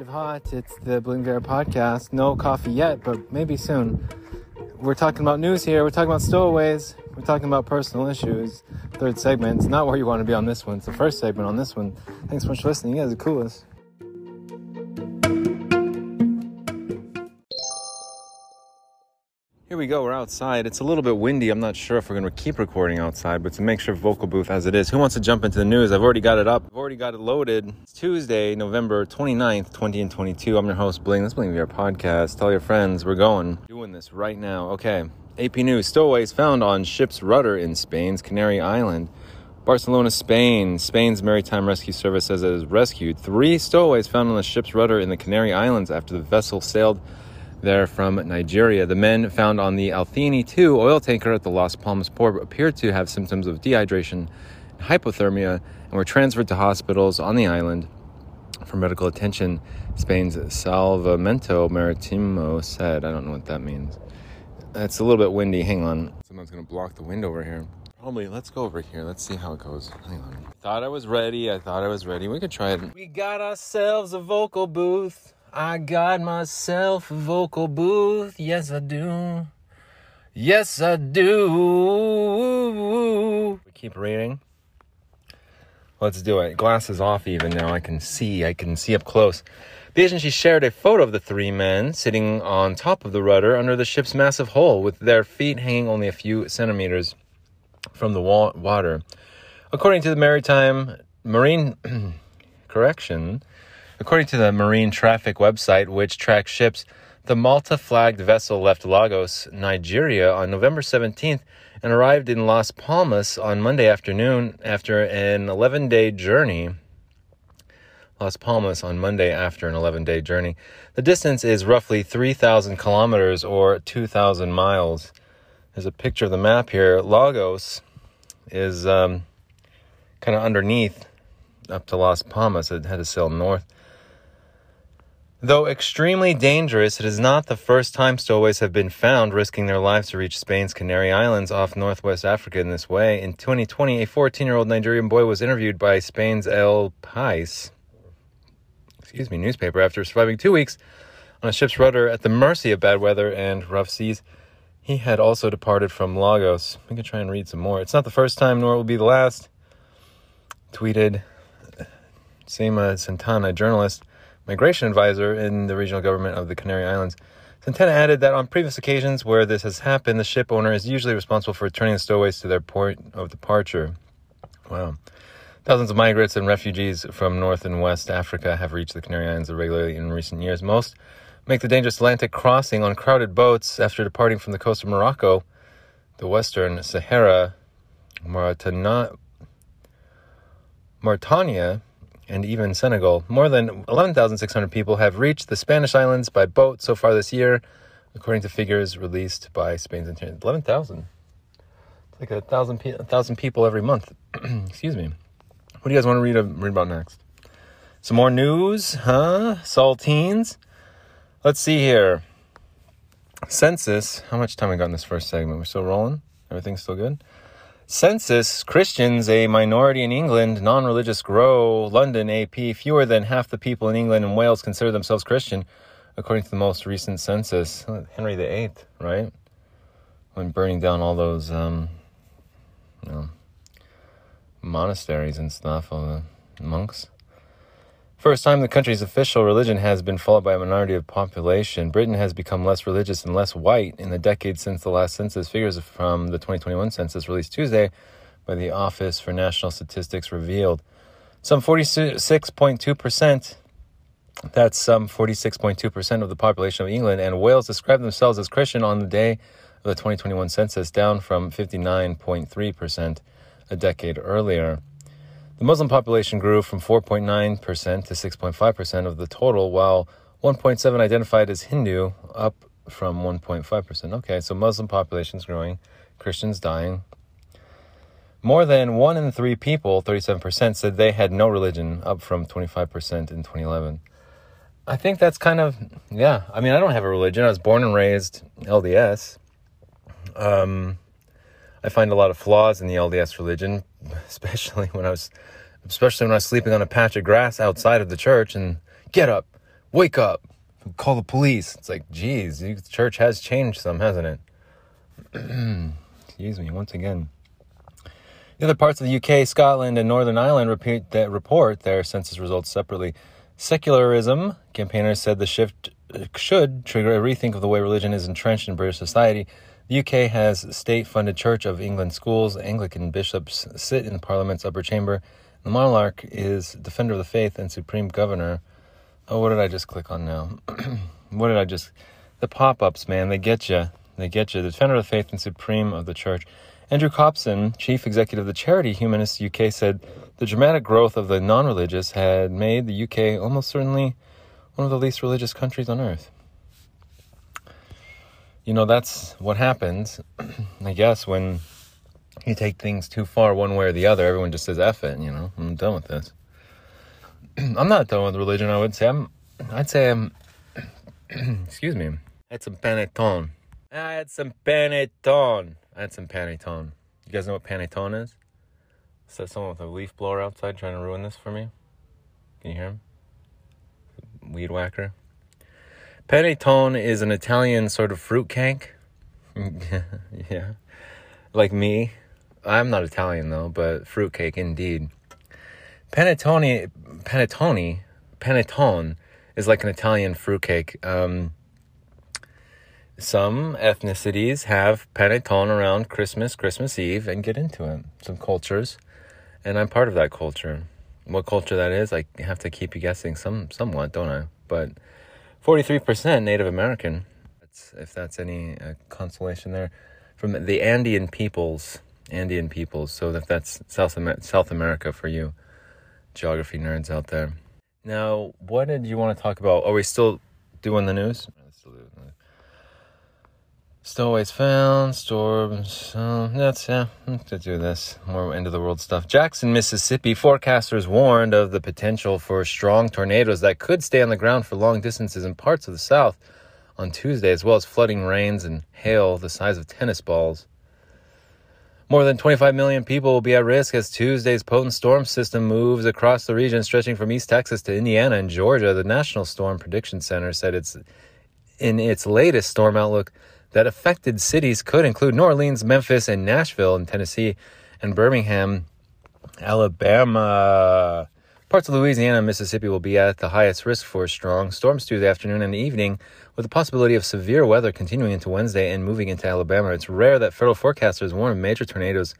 of hot. It's the Bling Viera podcast. No coffee yet, but maybe soon. We're talking about news here. We're talking about stowaways. We're talking about personal issues. Third segment. It's not where you want to be on this one. It's the first segment on this one. Thanks so much for listening. You guys are the coolest. We go. We're outside. It's a little bit windy. I'm not sure if we're going to keep recording outside, but to make sure vocal booth as it is. Who wants to jump into the news? I've already got it up. I've already got it loaded. It's Tuesday, November 29th, 20 and 22. I'm your host, Bling. This is Bling Viera podcast. Tell your friends we're going. Doing this right now. Okay. AP News. Stowaways found on ship's rudder in Spain's Canary Island. Barcelona, Spain. Spain's Maritime Rescue Service says it has rescued three stowaways found on the ship's rudder in the Canary Islands after the vessel sailed there from Nigeria. The men found on the Alithini 2 oil tanker at the Las Palmas port appeared to have symptoms of dehydration and hypothermia and were transferred to hospitals on the island for medical attention. Spain's Salvamento Maritimo said. I don't know what that means. It's a little bit windy. Hang on. Someone's going to block the wind over here. Probably. Let's go over here. Let's see how it goes. Hang on. Thought I was ready. I thought I was ready. We could try it. We got ourselves a vocal booth. I got myself a vocal booth. Yes, I do. Yes, I do. We keep reading. Let's do it. Glasses off even now. I can see. I can see up close. The agency shared a photo of the three men sitting on top of the rudder under the ship's massive hull with their feet hanging only a few centimeters from the wa- water. According to the Maritime Marine Correction, According to the Marine Traffic website, which tracks ships, the Malta flagged vessel left Lagos, Nigeria on November 17th and arrived in Las Palmas on Monday afternoon after an 11 day journey. Las Palmas on Monday after an 11 day journey. The distance is roughly 3,000 kilometers or 2,000 miles. There's a picture of the map here. Lagos is um, kind of underneath up to Las Palmas. It had to sail north. Though extremely dangerous, it is not the first time stowaways have been found risking their lives to reach Spain's Canary Islands off northwest Africa in this way. In 2020, a 14 year old Nigerian boy was interviewed by Spain's El País excuse me, newspaper after surviving two weeks on a ship's rudder at the mercy of bad weather and rough seas. He had also departed from Lagos. We can try and read some more. It's not the first time, nor will be the last. Tweeted Txema Santana, journalist migration advisor in the regional government of the Canary Islands. Santana added that on previous occasions where this has happened, the ship owner is usually responsible for returning the stowaways to their port of departure. Wow. Thousands of migrants and refugees from North and West Africa have reached the Canary Islands regularly in recent years. Most make the dangerous Atlantic crossing on crowded boats after departing from the coast of Morocco, the Western Sahara, Mauritania and even Senegal. More than 11,600 people have reached the Spanish islands by boat so far this year, according to figures released by Spain's Interior. 11,000. It's like a thousand, pe- a thousand people every month. Excuse me. What do you guys want to read, uh, read about next? Some more news, huh? Saltines. Let's see here. Census. How much time we got in this first segment? We're still rolling? Everything's still good? Census Christians, a minority in England, non religious grow. London AP, fewer than half the people in England and Wales consider themselves Christian, according to the most recent census. Henry VIII, right? When burning down all those um, you know, monasteries and stuff, all the monks. First time the country's official religion has been followed by a minority of population. Britain has become less religious and less white in the decades since the last census. Figures from the 2021 census released Tuesday by the Office for National Statistics revealed some 46.2%. That's some 46.2% of the population of England and Wales described themselves as Christian on the day of the 2021 census, down from 59.3% a decade earlier. The Muslim population grew from 4.9% to 6.5% of the total, while 1.7 identified as Hindu, up from 1.5%. Okay, so Muslim population is growing, Christians dying. More than one in three people, 37%, said they had no religion, up from 25% in 2011. I think that's kind of, yeah. I mean, I don't have a religion. I was born and raised LDS. Um, I find a lot of flaws in the LDS religion, especially when I was especially when I was sleeping on a patch of grass outside of the church and get up, Wake up! Call the police. It's like, geez, the church has changed some, hasn't it? Excuse me, once again. The other parts of the UK, Scotland, and Northern Ireland repeat that report their census results separately. Secularism campaigners said the shift uh, should trigger a rethink of the way religion is entrenched in British society. The UK has state-funded Church of England schools. Anglican bishops sit in Parliament's upper chamber. The monarch is defender of the faith and supreme governor. Oh, what did I just click on now? what did I just? The pop-ups, man, they get you. They get you. The defender of the faith and supreme of the church. Andrew Copson, chief executive of the charity Humanists UK, said the dramatic growth of the non religious had made the UK almost certainly one of the least religious countries on earth. You know, that's what happens, I guess, when you take things too far one way or the other. Everyone just says, F it, you know, I'm done with this. I'm not done with religion, I would say. I'm, I'd say I'm, excuse me, I had some panettone. I had some panettone. I had some panettone. You guys know what panettone is? Is that someone with a leaf blower outside trying to ruin this for me? Can you hear him? Weed whacker. Panettone is an Italian sort of fruit cake. yeah. Like me. I'm not Italian though, but fruitcake indeed. Panettone, panettone, panettone is like an Italian fruitcake. Um, some ethnicities have panettone around Christmas, Christmas Eve, and get into it. Some cultures, and I'm part of that culture. What culture that is, I have to keep you guessing some somewhat, don't I? But 43% Native American. That's, if that's any uh, consolation there, from the Andean peoples, Andean peoples. So if that's South Amer- South America for you, geography nerds out there. Now, what did you want to talk about? Are we still doing the news? Stowaways found, storms. Um, that's yeah. To do this more end of the world stuff. Jackson, Mississippi. Forecasters warned of the potential for strong tornadoes that could stay on the ground for long distances in parts of the South on Tuesday, as well as flooding rains and hail the size of tennis balls. More than 25 million people will be at risk as Tuesday's potent storm system moves across the region, stretching from East Texas to Indiana and Georgia. The National Storm Prediction Center said it's in its latest storm outlook that affected cities could include New Orleans, Memphis, and Nashville in Tennessee, and Birmingham, Alabama. Parts of Louisiana and Mississippi will be at the highest risk for strong storms Tuesday afternoon and evening, with the possibility of severe weather continuing into Wednesday and moving into Alabama. It's rare that federal forecasters warn of major tornadoes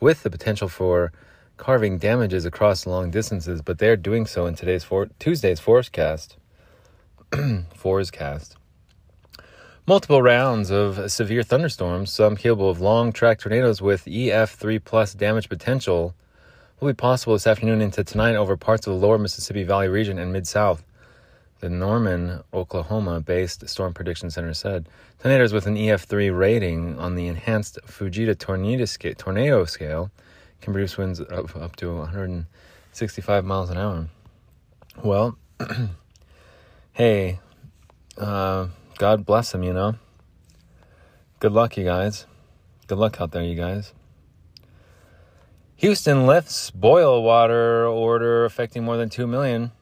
with the potential for carving damages across long distances, but they're doing so in today's for- Tuesday's forecast. forecast. Multiple rounds of severe thunderstorms, some capable of long track tornadoes with EF3 plus damage potential, will be possible this afternoon into tonight over parts of the lower Mississippi Valley region and Mid South. The Norman, Oklahoma based Storm Prediction Center said tornadoes with an EF3 rating on the enhanced Fujita tornado scale, can produce winds of up to 165 miles an hour. Well, hey, uh, God bless them, you know. Good luck, you guys. Good luck out there, you guys. Houston lifts boil water order affecting more than 2 million.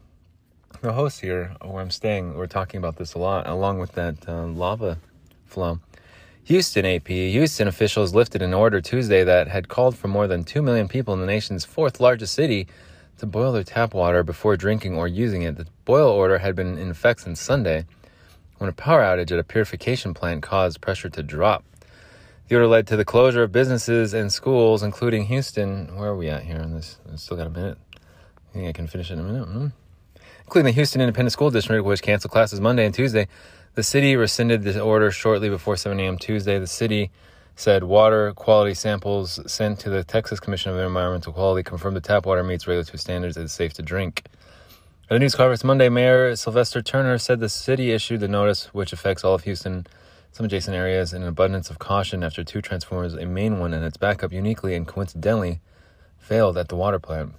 The host here, where I'm staying, we're talking about this a lot, along with that uh, lava flow. Houston AP, Houston officials lifted an order Tuesday that had called for more than 2 million people in the nation's fourth largest city to boil their tap water before drinking or using it. The boil order had been in effect since Sunday when a power outage at a purification plant caused pressure to drop. The order led to the closure of businesses and schools, including Houston. Where are we at here on this? I still got a minute. I think I can finish it in a minute. Mm-hmm. Including the Houston Independent School District, which canceled classes Monday and Tuesday. The city rescinded the order shortly before 7 a.m. Tuesday. The city said water quality samples sent to the Texas Commission of Environmental Quality confirmed the tap water meets regulatory standards and is safe to drink. At a news conference Monday, Mayor Sylvester Turner said the city issued the notice, which affects all of Houston, some adjacent areas, in an abundance of caution after two transformers, a main one and its backup, uniquely and coincidentally failed at the water plant.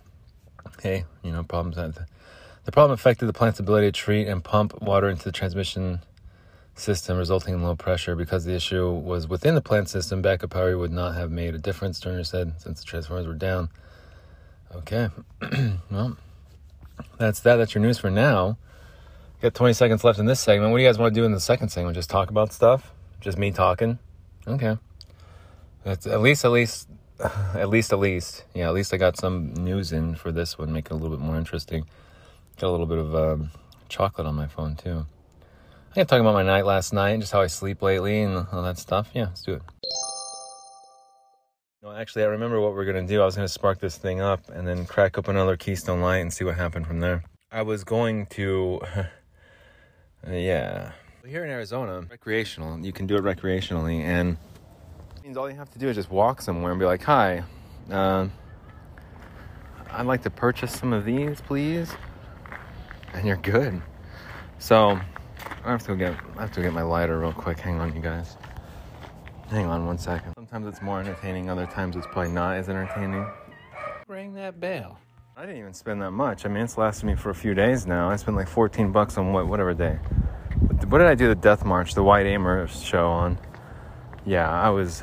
Hey, you know, problems at the, the problem affected the plant's ability to treat and pump water into the transmission system, resulting in low pressure. Because the issue was within the plant system, backup power would not have made a difference, Turner said, since the transformers were down. Okay, well, that's that. That's your news for now. Got 20 seconds left in this segment. What do you guys want to do in the second segment? Just talk about stuff? Just me talking? Okay. That's at least, at least, at least, at least. Yeah, at least I got some news in for this one, make it a little bit more interesting. Got a little bit of um, chocolate on my phone too. I can talk about my night last night, and just how I sleep lately and all that stuff. Yeah, let's do it. No, actually, I remember what we're gonna do. I was gonna spark this thing up and then crack up another Keystone Light and see what happened from there. I was going to, yeah. Here in Arizona, recreational. You can do it recreationally, and it means all you have to do is just walk somewhere and be like, "Hi, uh, I'd like to purchase some of these, please," and you're good. So I have to go get I have to go get my lighter real quick. Hang on, you guys. Hang on one second. Sometimes it's more entertaining, other times it's probably not as entertaining. Ring that bell. I didn't even spend that much. I mean, it's lasted me for a few days now. I spent like 14 bucks on what, whatever day. What did I do the Death March, the White Aimer show on? Yeah, I was,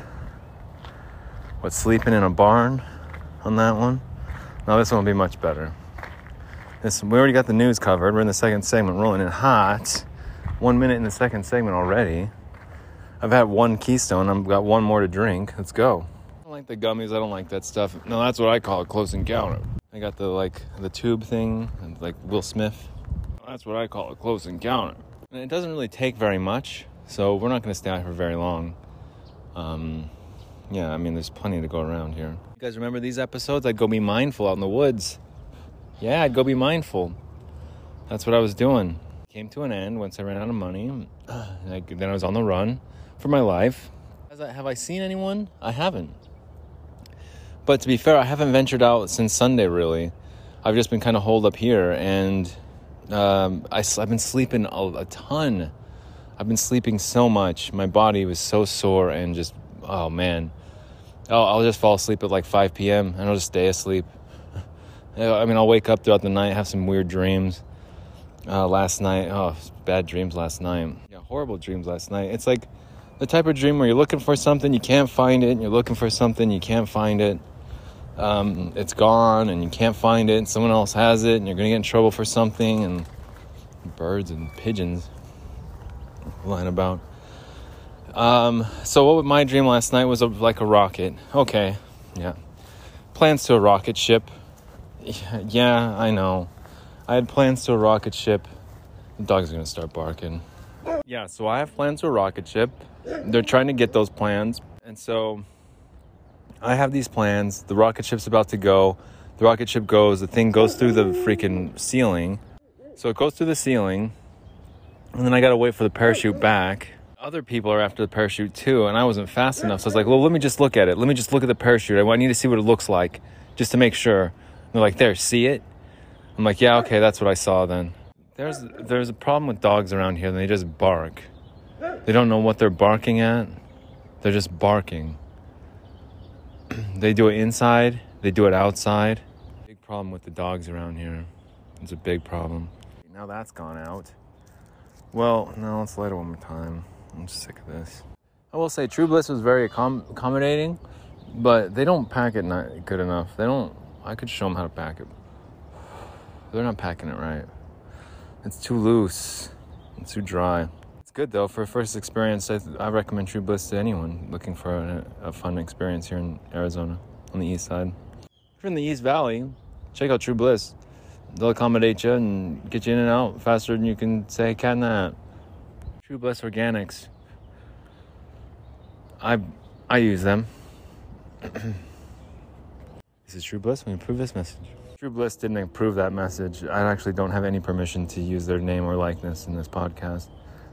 what, sleeping in a barn on that one? Now this one will be much better. This, we already got the news covered. We're in the second segment, rolling in hot. One minute in the second segment already. I've had one Keystone. I've got one more to drink. Let's go. I don't like the gummies. I don't like that stuff. No, that's what I call a close encounter. I got the like the tube thing, like Will Smith. That's what I call a close encounter. And it doesn't really take very much, so we're not going to stay out here very long. Um, yeah, I mean, there's plenty to go around here. You guys remember these episodes? I'd go be mindful out in the woods. Yeah, I'd go be mindful. That's what I was doing. Came to an end once I ran out of money. I, then I was on the run for my life. I, have I seen anyone? I haven't. But to be fair, I haven't ventured out since Sunday, really. I've just been kind of holed up here, and um, I, have been sleeping a, a, ton. I've been sleeping so much. My body was so sore, and just, oh man. I'll, I'll just fall asleep at like 5 p.m., and I'll just stay asleep. I mean, I'll wake up throughout the night, have some weird dreams. Uh, last night, oh, bad dreams last night. Yeah, horrible dreams last night. It's like the type of dream where you're looking for something, you can't find it, and you're looking for something, you can't find it. Um, it's gone, and you can't find it, and someone else has it, and you're gonna get in trouble for something, and birds and pigeons flying about. Um, so what my dream last night was a, like a rocket. Okay, yeah. Plans to a rocket ship. Yeah, I know. I had plans to a rocket ship. The dog's gonna start barking. Yeah, so I have plans to a rocket ship. They're trying to get those plans. And so I have these plans. The rocket ship's about to go. The rocket ship goes, the thing goes through the freaking ceiling. So it goes through the ceiling. And then I gotta wait for the parachute back. Other people are after the parachute too, and I wasn't fast enough. So I was like, well, let me just look at it. Let me just look at the parachute. I need to see what it looks like just to make sure. And they're like, there, see it? I'm like, yeah, okay, that's what I saw then. There's there's a problem with dogs around here. They just bark. They don't know what they're barking at. They're just barking. they do it inside. They do it outside. Big problem with the dogs around here. It's a big problem. Now that's gone out. Well, now let's light it one more time. I'm sick of this. I will say True Bliss was very accom- accommodating, but they don't pack it not good enough. They don't. I could show them how to pack it. They're not packing it right. It's too loose. It's too dry. It's good though for a first experience. I, I recommend True Bliss to anyone looking for a, a, fun experience here in Arizona on the east side. If you're in the East Valley, check out True Bliss. They'll accommodate you and get you in and out faster than you can say cat in. True Bliss Organics. I I use them. this is True Bliss. We approve this message. True Bliss didn't approve that message. I actually don't have any permission to use their name or likeness in this podcast,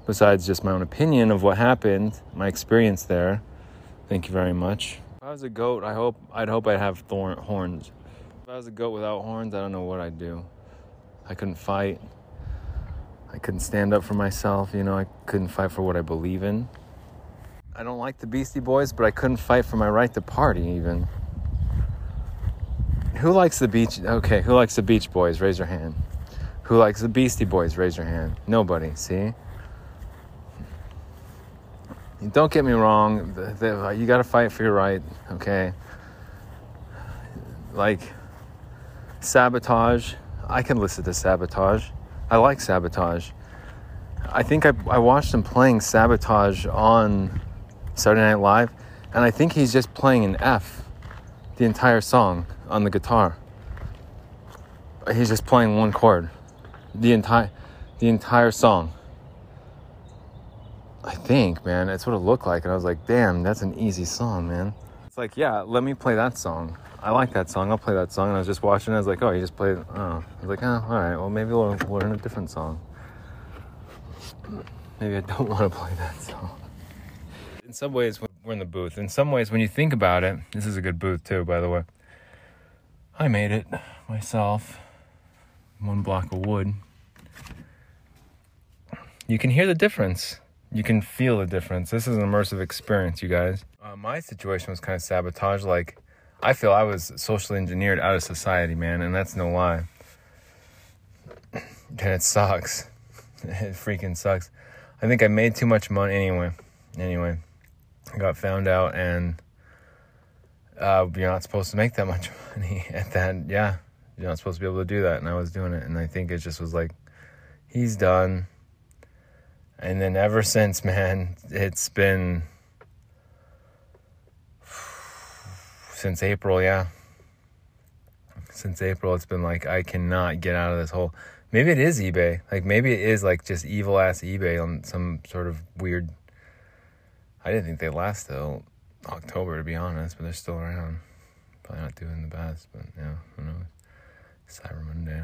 besides just my own opinion of what happened, my experience there. Thank you very much. If I was a goat, I hope I'd hope I'd have thorn, horns. If I was a goat without horns, I don't know what I'd do. I couldn't fight. I couldn't stand up for myself. You know, I couldn't fight for what I believe in. I don't like the Beastie Boys, but I couldn't fight for my right to party even. Who likes the beach? Okay, who likes the Beach Boys? Raise your hand. Who likes the Beastie Boys? Raise your hand. Nobody. See. Don't get me wrong. You got to fight for your right. Okay. Like sabotage. I can listen to sabotage. I like sabotage. I think I, I watched him playing Sabotage on Saturday Night Live, and I think he's just playing an F the entire song on the guitar. He's just playing one chord the entire the entire song. I think, man, that's what it looked like, and I was like, damn, that's an easy song, man. It's like, yeah, let me play that song. I like that song. I'll play that song. And I was just watching. I was like, oh, he just played. Oh, I was like, oh, all right. Well, maybe we'll learn a different song. Maybe I don't want to play that song. In some ways, we're in the booth. In some ways, when you think about it, this is a good booth too, by the way. I made it myself. One block of wood. You can hear the difference. You can feel the difference. This is an immersive experience, you guys. Uh, my situation was kind of sabotage. Like, I feel I was socially engineered out of society, man, and that's no lie. And it sucks. it freaking sucks. I think I made too much money anyway. Anyway, got found out, and uh, you're not supposed to make that much money at that. Yeah, you're not supposed to be able to do that, and I was doing it, and I think it just was like, he's done. And then ever since, man, it's been since April, yeah. Since April, it's been like I cannot get out of this hole. Maybe it is eBay. Like maybe it is like just evil ass eBay on some sort of weird. I didn't think they'd last till October, to be honest, but they're still around. Probably not doing the best, but yeah, who knows? Cyber Monday.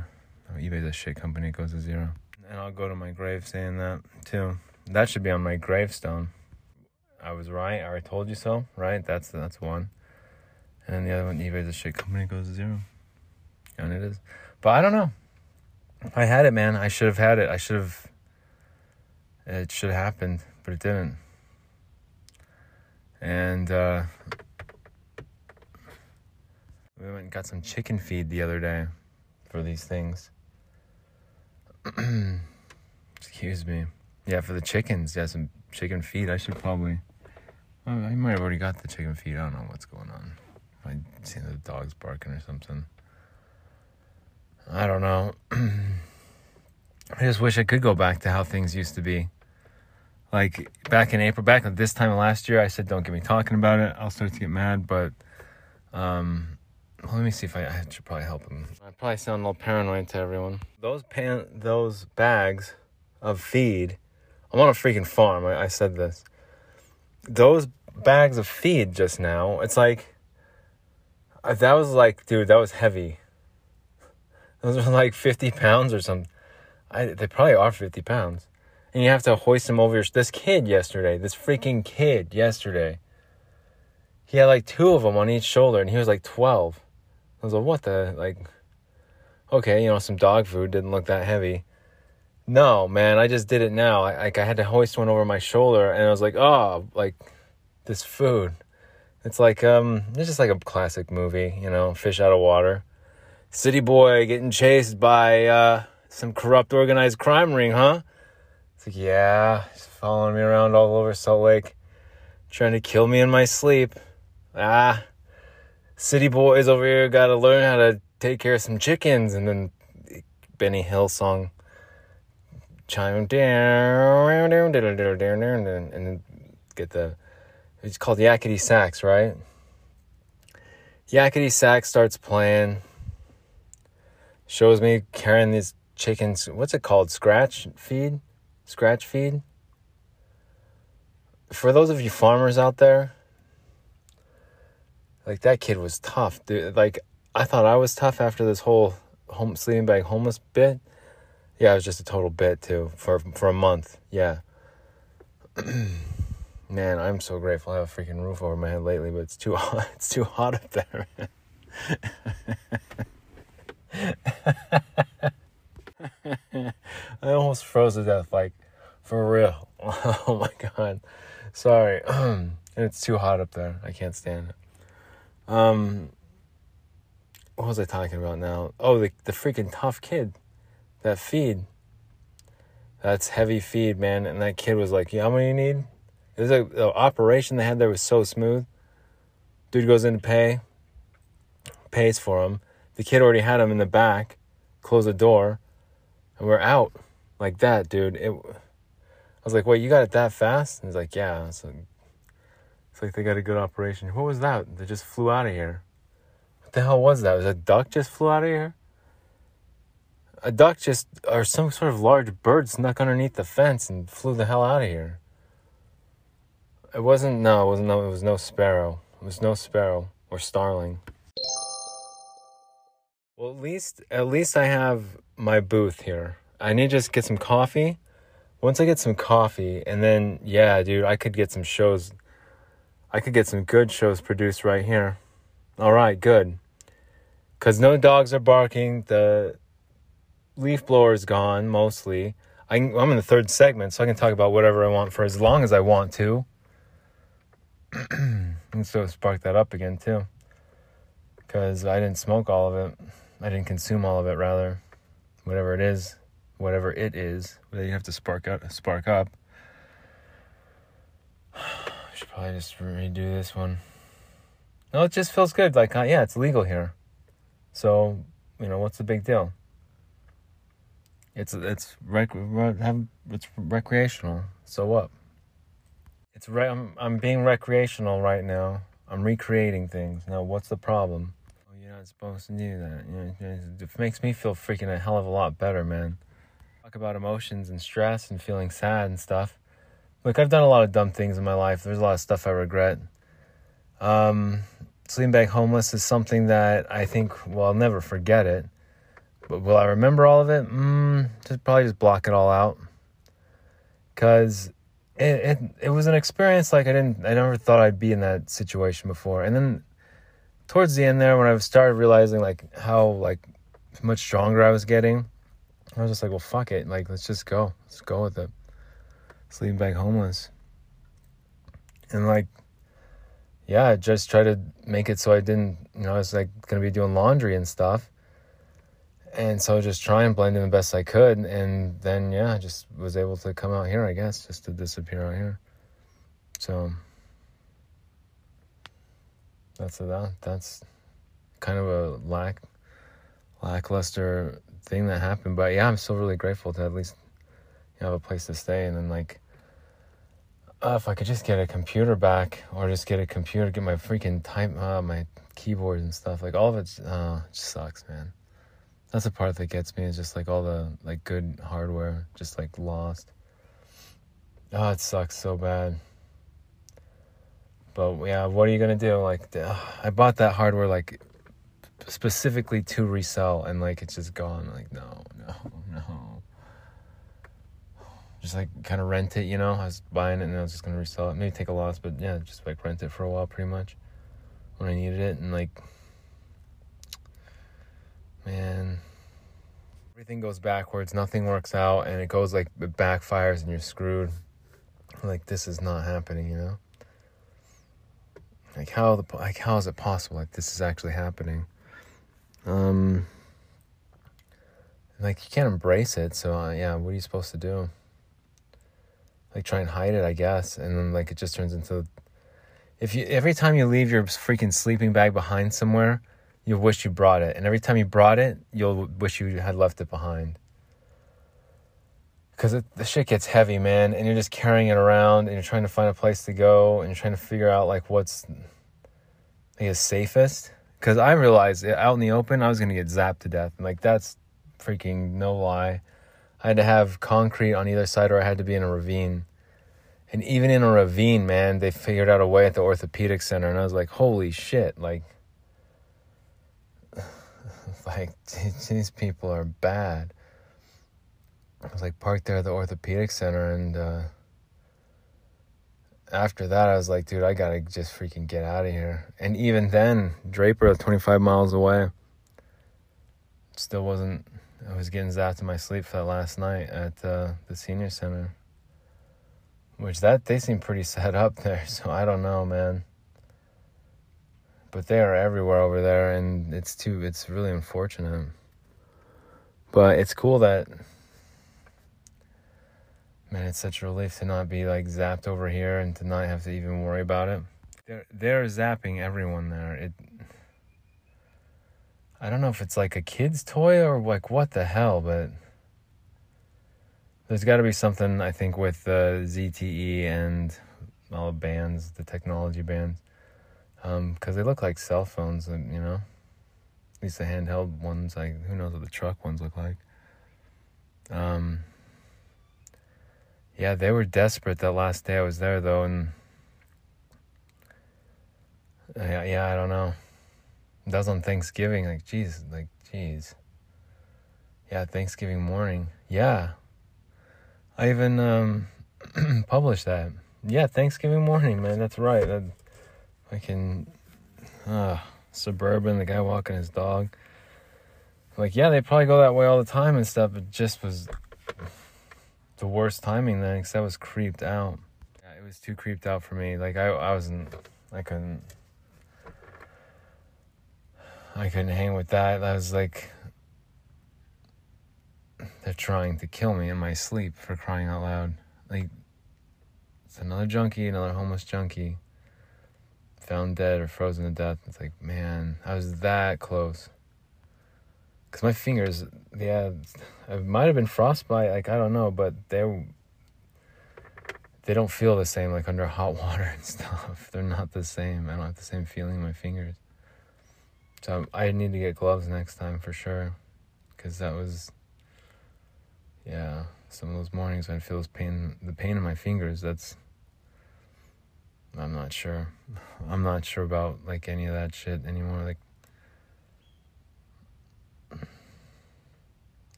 Oh, eBay's a shit company. It goes to zero. And I'll go to my grave saying that too. That should be on my gravestone. I was right. I told you so. Right? That's that's one. And then the other one, eBay's a shit company, goes to zero. And it is. But I don't know. I had it, man. I should have had it. I should have. It should have happened, but it didn't. And uh, we went and got some chicken feed the other day for these things. Excuse me. Yeah, for the chickens. Yeah, some chicken feed. I should probably. I might have already got the chicken feed. I don't know what's going on. I seen the dogs barking or something. I don't know. I just wish I could go back to how things used to be. Like back in April, back at this time of last year, I said, "Don't get me talking about it. I'll start to get mad." But um, well, let me see if I, I should probably help him. I probably sound a little paranoid to everyone. Those pan, those bags of feed. I'm on a freaking farm. I, I said this. Those bags of feed just now. It's like uh, that was like, dude, that was heavy. Those were like 50 pounds or something. I, they probably are 50 pounds. And you have to hoist them over your. This kid yesterday, this freaking kid yesterday, he had like two of them on each shoulder and he was like 12. I was like, what the? Like, okay, you know, some dog food didn't look that heavy. No, man, I just did it now. I, like, I had to hoist one over my shoulder and I was like, oh, like, this food. It's like um, it's just like a classic movie, you know, fish out of water. City boy getting chased by uh, some corrupt organized crime ring, huh? It's like, yeah, he's following me around all over Salt Lake, trying to kill me in my sleep. Ah, city boys over here got to learn how to take care of some chickens, and then Benny Hill song chime down, and then get the it's called Yakety Sax, right? Yakety Sax starts playing, shows me carrying these chickens. What's it called? Scratch feed? Scratch feed? For those of you farmers out there, like that kid was tough, dude. Like I thought I was tough after this whole home sleeping bag homeless bit. Yeah, it was just a total bit too for for a month. Yeah. Man, I'm so grateful I have a freaking roof over my head lately, but it's too hot. It's too hot up there. I almost froze to death, like for real. Oh my god. Sorry. and it's too hot up there. I can't stand it. Um what was I talking about now? Oh, the the freaking tough kid. That feed. That's heavy feed, man. And that kid was like, "Yeah, how many you need?" It was the operation they had there was so smooth. Dude goes in to pay, pays for him. The kid already had him in the back, close the door, and we're out like that, dude. It was like, wait, you got it that fast? And he's like, yeah. So it's like they got a good operation. What was that? They just flew out of here. What the hell was that? Was a duck just flew out of here? A duck just, or some sort of large bird snuck underneath the fence and flew the hell out of here. It wasn't, no, it wasn't, no, it was no sparrow. It was no sparrow or starling. Well, at least, at least I have my booth here. I need to just get some coffee. Once I get some coffee, and then, yeah, dude, I could get some shows. I could get some good shows produced right here. All right, good. Because no dogs are barking. The leaf blower is gone mostly. I, I'm in the third segment, so I can talk about whatever I want for as long as I want to. and so spark that up again, too. Because I didn't smoke all of it. I didn't consume all of it, rather. Whatever it is, whatever it is that you have to spark up. Spark up. I should probably just redo this one. No, it just feels good. Like, uh, yeah, it's legal here. So, you know, what's the big deal? It's it's rec- it's recreational. So what? It's re- I'm I'm being recreational right now. I'm recreating things. Now, what's the problem? Oh, you're not supposed to do that. You know, it makes me feel freaking a hell of a lot better, man. Talk about emotions and stress and feeling sad and stuff. Look, I've done a lot of dumb things in my life. There's a lot of stuff I regret. Um, sleeping bag homeless is something that I think, well, I'll never forget it. But will I remember all of it? Mm, just probably just block it all out. Cause it, it it was an experience like I didn't I never thought I'd be in that situation before. And then towards the end there when I started realizing like how like much stronger I was getting, I was just like, well fuck it. Like let's just go. Let's go with it. Sleeping bag homeless. And like yeah, I just tried to make it so I didn't you know, I was like gonna be doing laundry and stuff and so just try and blend in the best I could, and then yeah, I just was able to come out here, I guess, just to disappear out here. So that's that. That's kind of a lack lackluster thing that happened, but yeah, I'm still really grateful to at least you know, have a place to stay, and then like. Uh, if I could just get a computer back, or just get a computer, get my freaking type, uh, my keyboard and stuff, like all of it, uh, just sucks, man. That's the part that gets me is just like all the like good hardware just like lost. Oh it sucks so bad. But yeah what are you gonna do? Like uh, i bought that hardware like specifically to resell and like it's just gone. Like no no no. Just like kind of rent it you know? I was buying it and i was just gonna resell it. Maybe take a loss but yeah just like rent it for a while pretty much when i needed it and like man everything goes backwards. Nothing works out and it goes like it backfires and you're screwed. Like this is not happening you know? Like how the like how is it possible? Like this is actually happening um like you can't embrace it so uh, yeah what are you supposed to do like try and hide it i guess and then like it just turns into if you every time you leave your freaking sleeping bag behind somewhere you'll wish you brought it. And every time you brought it, you'll wish you had left it behind. Because the shit gets heavy, man, and you're just carrying it around and you're trying to find a place to go and you're trying to figure out like what's the safest. Because I realized out in the open, I was to get zapped to death. Like, that's freaking no lie. I had to have concrete on either side or I had to be in a ravine. And even in a ravine, man, they figured out a way at the orthopedic center. And I was like, holy shit. Like, like these people are bad. I was like parked there at the orthopedic center, and uh, after that, I was like, dude, I gotta just freaking get out of here. And even then, Draper, 25 miles away, still wasn't. I was getting zapped in my sleep for that last night at uh, the senior center. Which that they seem pretty set up there, so I don't know, man but they are everywhere over there and it's too it's really unfortunate but it's cool that man it's such a relief to not be like zapped over here and to not have to even worry about it they're they're zapping everyone there it i don't know if it's like a kid's toy or like what the hell but there's got to be something I think with the ZTE and all the bands, the technology bands, because they look like cell phones, you know, at least the handheld ones. Like who knows what the truck ones look like. Um, yeah, they were desperate that last day I was there though, and yeah, yeah, I don't know. That was on Thanksgiving. Like, jeez, like, jeez. Yeah, Thanksgiving morning. Yeah, I even um, published that. Yeah, Thanksgiving morning, man. That's right. That can uh, suburban, the guy walking his dog. Like, yeah, they probably go that way all the time and stuff. It just was the worst timing then, because I was creeped out. Yeah, it was too creeped out for me. Like, I, I wasn't, I couldn't, I couldn't hang with that. That was like, they're trying to kill me in my sleep for crying out loud. Like, it's another junkie, another homeless junkie, found dead or frozen to death. It's like, man, I was that close. Cause my fingers, yeah, it might have been frostbite. Like I don't know, but they they don't feel the same like under hot water and stuff. They're not the same. I don't have the same feeling in my fingers. So I need to get gloves next time for sure, because that was yeah, some of those mornings when I feel pain, the pain in my fingers, that's, I'm not sure. I'm not sure about like any of that shit anymore. Like,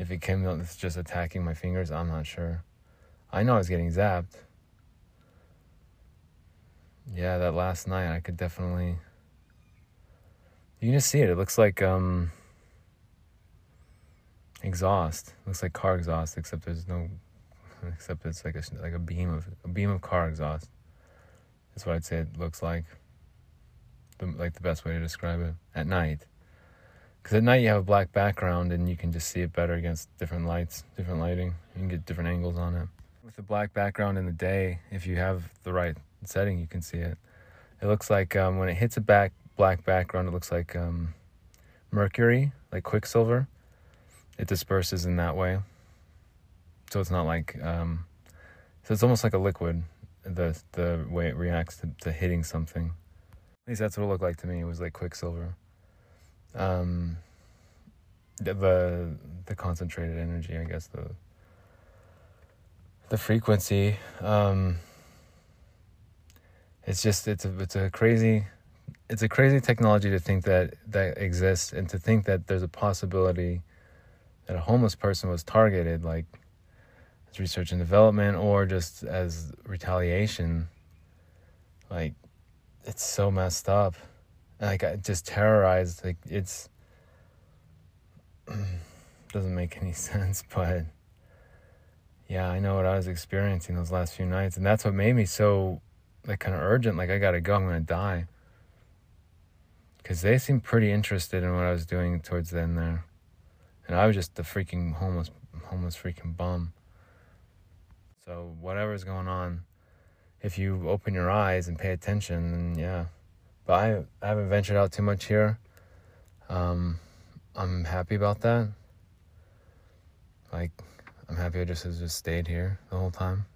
if it came out, it's just attacking my fingers, I'm not sure. I know I was getting zapped. Yeah, that last night I could definitely. You can just see it. It looks like um exhaust. Looks like car exhaust, except there's no, except it's like a like a beam of a beam of car exhaust. That's what I'd say it looks like. The, like the best way to describe it at night. Because at night you have a black background and you can just see it better against different lights, different lighting. You can get different angles on it. With the black background in the day, if you have the right setting, you can see it. It looks like um, when it hits a back black background, it looks like um, mercury, like quicksilver it disperses in that way. So it's not like um, so it's almost like a liquid. The the way it reacts to, to hitting something. At least that's what it looked like to me. It was like quicksilver. Um, the, the the concentrated energy, I guess the the frequency. Um, it's just it's a it's a crazy it's a crazy technology to think that that exists and to think that there's a possibility that a homeless person was targeted, like as research and development or just as retaliation, like it's so messed up. Like just terrorized. Like it's doesn't make any sense, but yeah, I know what I was experiencing those last few nights, and that's what made me so like kind of urgent. Like I gotta go. I'm gonna die. Because they seemed pretty interested in what I was doing towards the end there and I was just the freaking homeless homeless freaking bum. So whatever's going on, if you open your eyes and pay attention, then yeah. But I, I haven't ventured out too much here. Um, I'm happy about that. Like, I'm happy I just just stayed here the whole time.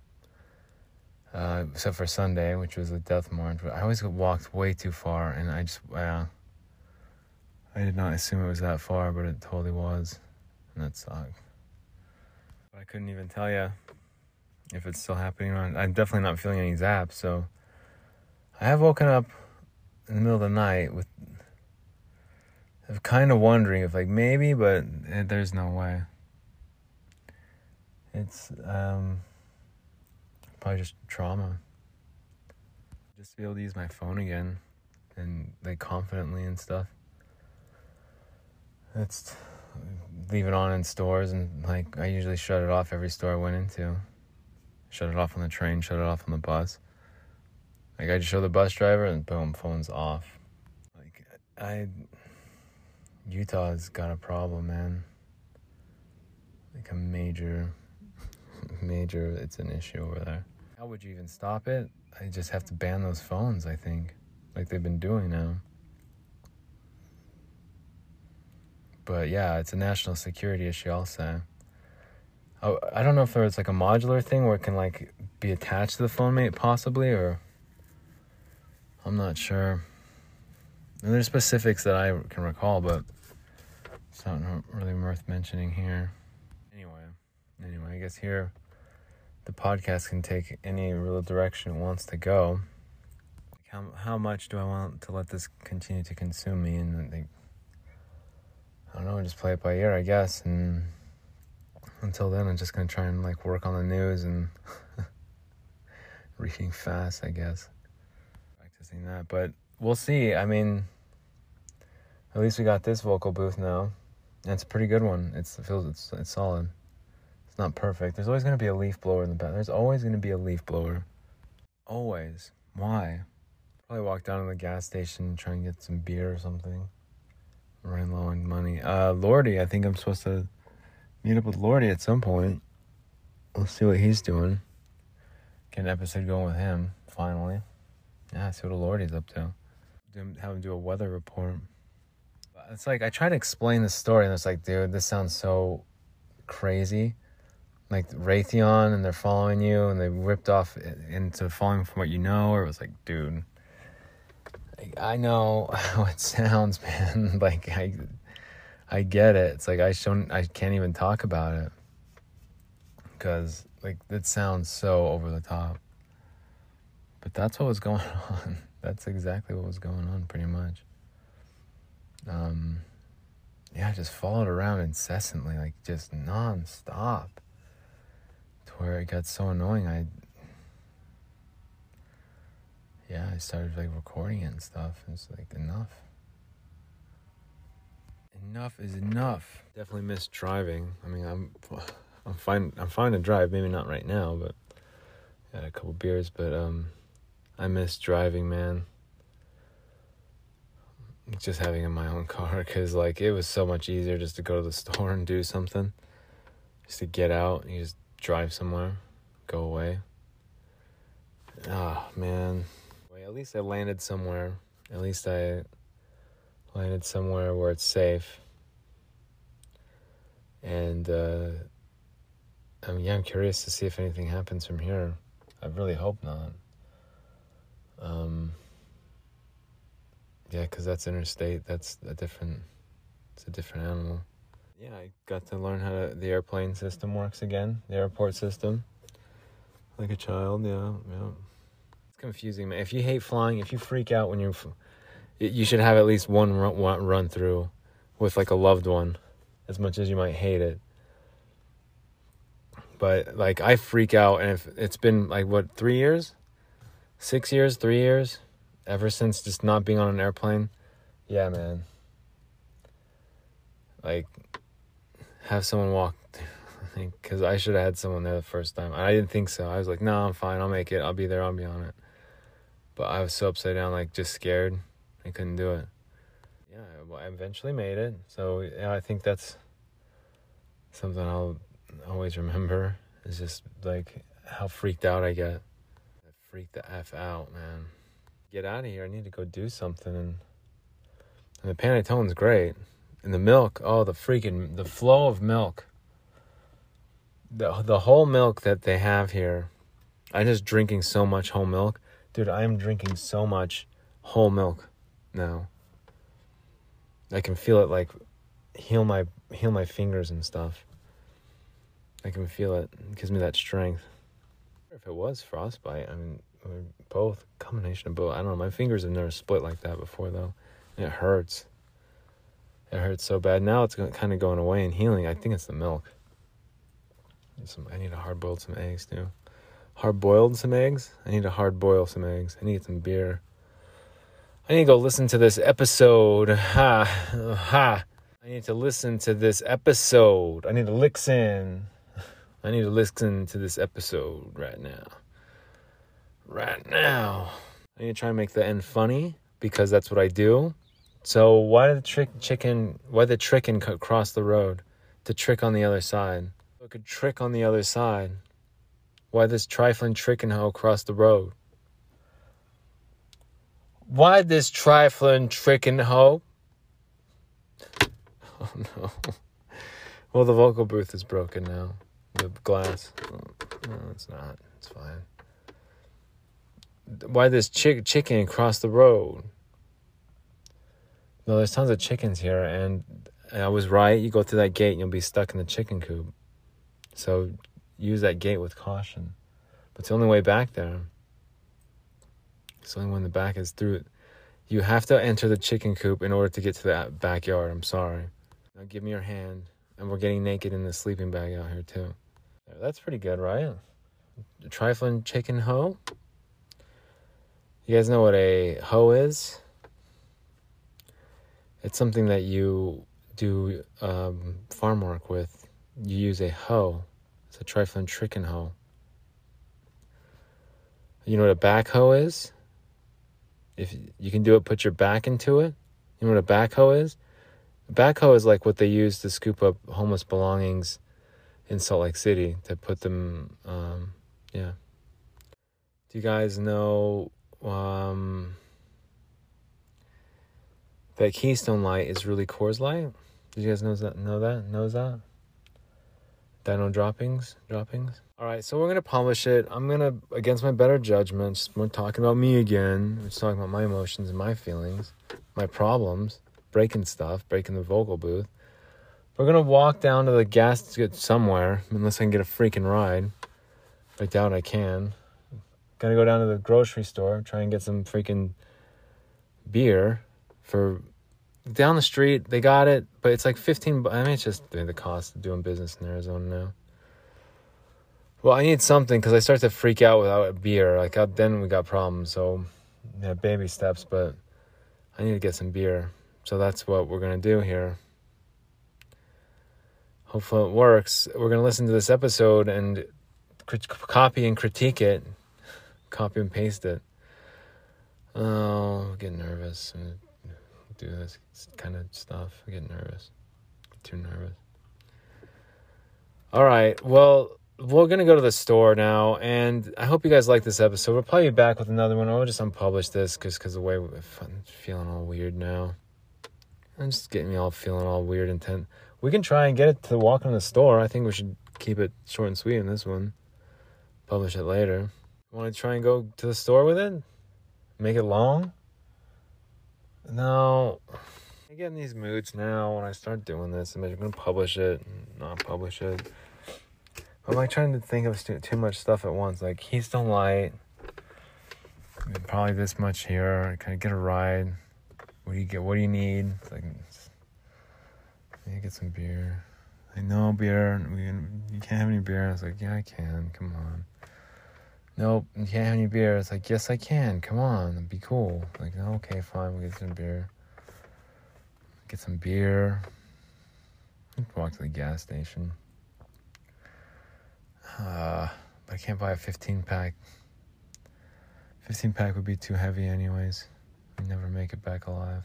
Uh, except for Sunday, which was a death march. But I always walked way too far, and I just, yeah. I did not assume it was that far, but it totally was. And that sucked. But I couldn't even tell you if it's still happening. I'm definitely not feeling any zaps, so I have woken up in the middle of the night with I'm kind of wondering if like maybe, but it, there's no way. It's um probably just trauma. Just to be able to use my phone again and like confidently and stuff. It's leave it on in stores and like I usually shut it off every store I went into. Shut it off on the train, shut it off on the bus. Like I just show the bus driver and boom, phone's off. Like I Utah's got a problem, man. Like a major major it's an issue over there. How would you even stop it? I just have to ban those phones, I think. Like they've been doing now. But yeah, it's a national security issue, I'll. Oh, I don't know if there's like a modular thing where it can like be attached to the phone mate, possibly, or I'm not sure. And there's specifics that I can recall, but it's not really worth mentioning here. Anyway, anyway, I guess here the podcast can take any real direction it wants to go. How how much do I want to let this continue to consume me? And think I don't know, just play it by ear, I guess. And until then, I'm just gonna try and like work on the news and reading fast, I guess. Practicing that, but we'll see. I mean, at least we got this vocal booth now. It's a pretty good one. It's, it feels it's it's solid. It's not perfect. There's always gonna be a leaf blower in the back. There's always gonna be a leaf blower. Always. Why? Probably walk down to the gas station, and try and get some beer or something. Running low on money. Uh, Lordy, I think I'm supposed to meet up with Lordy at some point. We'll see what he's doing. Get an episode going with him, finally. Yeah, see what Lordy's up to. Have him do a weather report. It's like I try to explain the story, and it's like, dude, this sounds so crazy. Like Raytheon, and they're following you, and they ripped off into following from what you know. Or it was like, dude, I know how it sounds, man. like I, I get it. It's like I shouldn't. I can't even talk about it because like it sounds so over the top. But that's what was going on. That's exactly what was going on, pretty much. Um, yeah, I just followed around incessantly, like just nonstop, to where it got so annoying. I, yeah, I started like recording it and stuff. It's like enough. Enough is enough. Definitely miss driving. I mean, I'm, I'm fine. I'm fine to drive. Maybe not right now, but had a couple beers. But um, I miss driving, man. Just having in my own car because like it was so much easier just to go to the store and do something. Just to get out you just drive somewhere go away. Ah oh, man. At least i landed somewhere. At least i landed somewhere where it's safe. And uh I mean, yeah, I'm curious to see if anything happens from here. I really hope not. Um, yeah, because that's interstate. That's a different. It's a different animal. Yeah, I got to learn how to, the airplane system works again. The airport system. Like a child, yeah, yeah. It's confusing, man. If you hate flying, if you freak out when you're, you should have at least one run, run through with like a loved one, as much as you might hate it. But like I freak out, and if it's been like what three years, six years, three years, ever since just not being on an airplane, yeah, man. Like, have someone walk. I think, because I should have had someone there the first time. I didn't think so. I was like, no, I'm fine. I'll make it. I'll be there. I'll be on it. But I was so upside down, like just scared. I couldn't do it. Yeah, well, I eventually made it. So yeah, I think that's something I'll always remember. Is just like how freaked out I get. Freak the f out, man get out of here. I need to go do something. And, and the panettone's great. And the milk, oh, the freaking, the flow of milk. The, the whole milk that they have here. I'm just drinking so much whole milk. Dude, I am drinking so much whole milk now. I can feel it like heal my heal my fingers and stuff. I can feel it. It gives me that strength. If it was frostbite, I mean, both combination of both. I don't know. My fingers have never split like that before though, it hurts. It hurts so bad. Now it's kind of going away and healing. I think it's the milk. Some, I need to hard boil some eggs too. Hard boiled some eggs. I need to hard boil some eggs. I need some beer. I need to go listen to this episode. Ha ha. I need to listen to this episode. I need to listen. I need to listen to this episode right now right now. I need to try and make the end funny because that's what I do. So why did the trick chicken? Why the chicken cross the road to trick on the other side? It could trick on the other side. Why this trifling chicken hoe cross the road? Why this trifling chicken hoe? Oh no. Well, the vocal booth is broken now. The glass. No, it's not. It's fine. Why this chick chicken cross the road? No, there's tons of chickens here, and I was right. You go through that gate, and you'll be stuck in the chicken coop. So use that gate with caution. But it's the only way back there. It's the only one the back is through it. You have to enter the chicken coop in order to get to that uh, backyard. I'm sorry. Now give me your hand. And we're getting naked in the sleeping bag out here too. That's pretty good, right? A trifling chicken hoe. You guys know what a hoe is? It's something that you do um, farm work with. You use a hoe. It's a trifling chicken hoe. You know what a backhoe is? If you can do it, put your back into it. You know what a backhoe is? A backhoe is like what they use to scoop up homeless belongings in Salt Lake City to put them. Um, yeah. Do you guys know um, that Keystone Light is really Coors Light? Did you guys know that? Know that? Knows that? Dino droppings, droppings. All right, so we're gonna publish it. I'm gonna, against my better judgment, we're talking about me again. We're talking about my emotions and my feelings, my problems, breaking stuff, breaking the vocal booth. We're gonna walk down to the gas to get somewhere, unless I can get a freaking ride. I doubt I can. Gonna go down to the grocery store, try and get some freaking beer for down the street. They got it, but it's like 15. I mean, it's just the cost of doing business in Arizona now. Well, I need something because I start to freak out without a beer. Like then we got problems. So yeah, baby steps, but I need to get some beer. So that's what we're gonna do here. Hopefully it works. We're gonna listen to this episode and copy and critique it, copy and paste it. Oh, I get nervous. and Do this kind of stuff. I get nervous. Too nervous. All right. Well we're gonna go to the store now, and I hope you guys like this episode. We'll probably be back with another one, we'll just unpublish this because because the way I'm feeling all weird now. I'm just getting me all feeling all weird and tense. We can try and get it to walk in the store. I think we should keep it short and sweet in this one. Publish it later. Want to try and go to the store with it? Make it long? No. I get in these moods now when I start doing this. I'm gonna publish it, not publish it. I'm like trying to think of too, too much stuff at once. Like Keystone Light, probably this much here. Can I get a ride? What do you get? What do you need? It's like, you get some beer. I know beer. We you can't have any beer. I was like, yeah, I can. Come on. Nope, you can't have any beer. It's like, yes, I can. Come on, be cool. Like, no, okay, fine. We'll get some beer. Get some beer. Walk to the gas station. Uh, but I can't buy a 15 pack. 15 pack would be too heavy, anyways. I'd never make it back alive.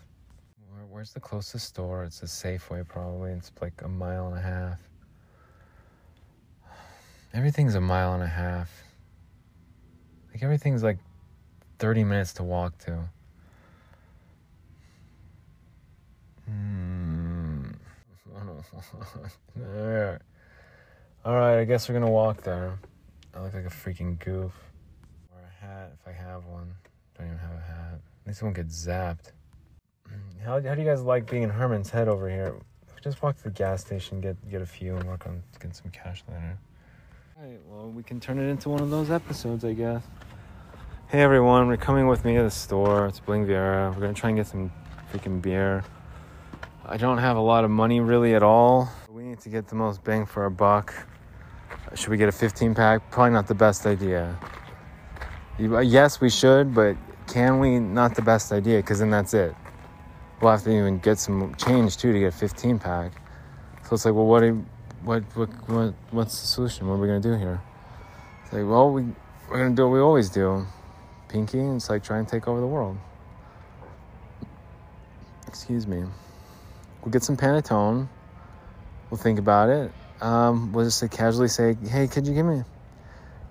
Where, where's the closest store? It's a Safeway, probably. It's like a mile and a half. Everything's a mile and a half. Like, everything's like 30 minutes to walk to. Hmm. Alright, I guess we're gonna walk there. I look like a freaking goof. Or a hat if I have one. Don't even have a hat. At least I won't get zapped. How, how do you guys like being in Herman's Head over here? Just walk to the gas station, get get a few, and work on getting some cash later. Alright, well, we can turn it into one of those episodes, I guess. Hey everyone, we're coming with me to the store. It's Bling Viera. We're gonna try and get some freaking beer. I don't have a lot of money really at all. We need to get the most bang for our buck. Should we get a 15 pack? Probably not the best idea. Uh, yes, we should, but can we? Not the best idea because then that's it. We'll have to even get some change too to get a 15 pack. So it's like, well, what, what, what, what, what's the solution? What are we gonna do here? It's like, well, we, we're gonna do what we always do. Pinky, it's like try and take over the world. Excuse me. We'll get some panettone. We'll think about it um, we'll just casually say, "Hey, could you give me?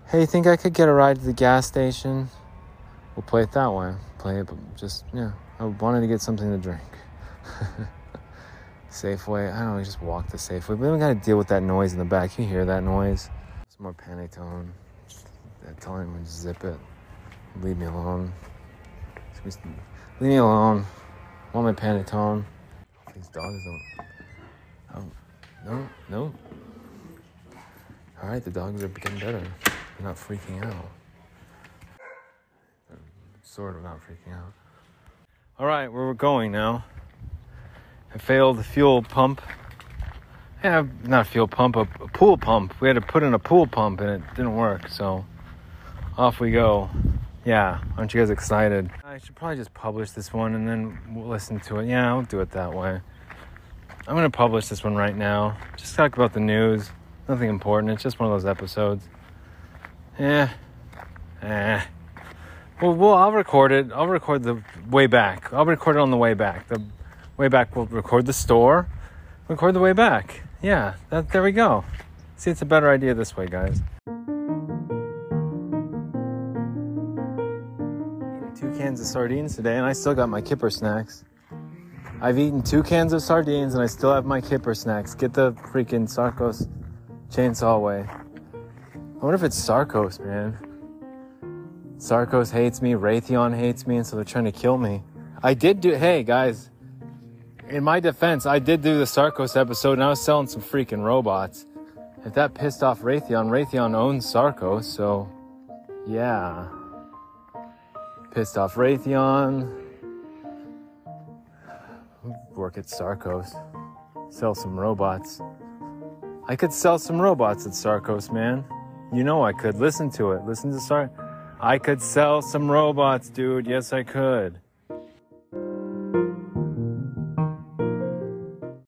Hey, think I could get a ride to the gas station?" We'll play it that way. Play it, but just yeah. I wanted to get something to drink. Safeway. I don't know, just walk to Safeway. But we gotta deal with that noise in the back. You hear that noise? Some more panettone. Telling him to zip it. Leave me alone. Leave me alone. I want my panettone. These dogs don't. Oh, no, no. All right, the dogs are getting better. They're not freaking out. Sort of not freaking out. All right, where we're going now. I failed the fuel pump. Yeah, not a fuel pump, a, a pool pump. We had to put in a pool pump and it didn't work, so off we go. Yeah, aren't you guys excited? I should probably just publish this one and then we'll listen to it. Yeah, I'll do it that way. I'm gonna publish this one right now. Just talk about the news. Nothing important. It's just one of those episodes. Yeah. Eh. Well, well, I'll record it. I'll record the way back. I'll record it on the way back. The way back, we'll record the store, record the way back. Yeah, that, there we go. See, it's a better idea this way, guys. Two cans of sardines today, and I still got my kipper snacks. I've eaten two cans of sardines, and I still have my kipper snacks. Get the freaking Sarcos chainsaw way. I wonder if it's Sarcos, man. Sarcos hates me, Raytheon hates me, and so they're trying to kill me. I did do, hey guys, in my defense, I did do the Sarcos episode and I was selling some freaking robots. If that pissed off Raytheon, Raytheon owns Sarcos, so yeah. Pissed off Raytheon. Work at Sarcos. Sell some robots. I could sell some robots at Sarcos, man. You know I could. Listen to it. Listen to Sarcos. I could sell some robots, dude. Yes, I could.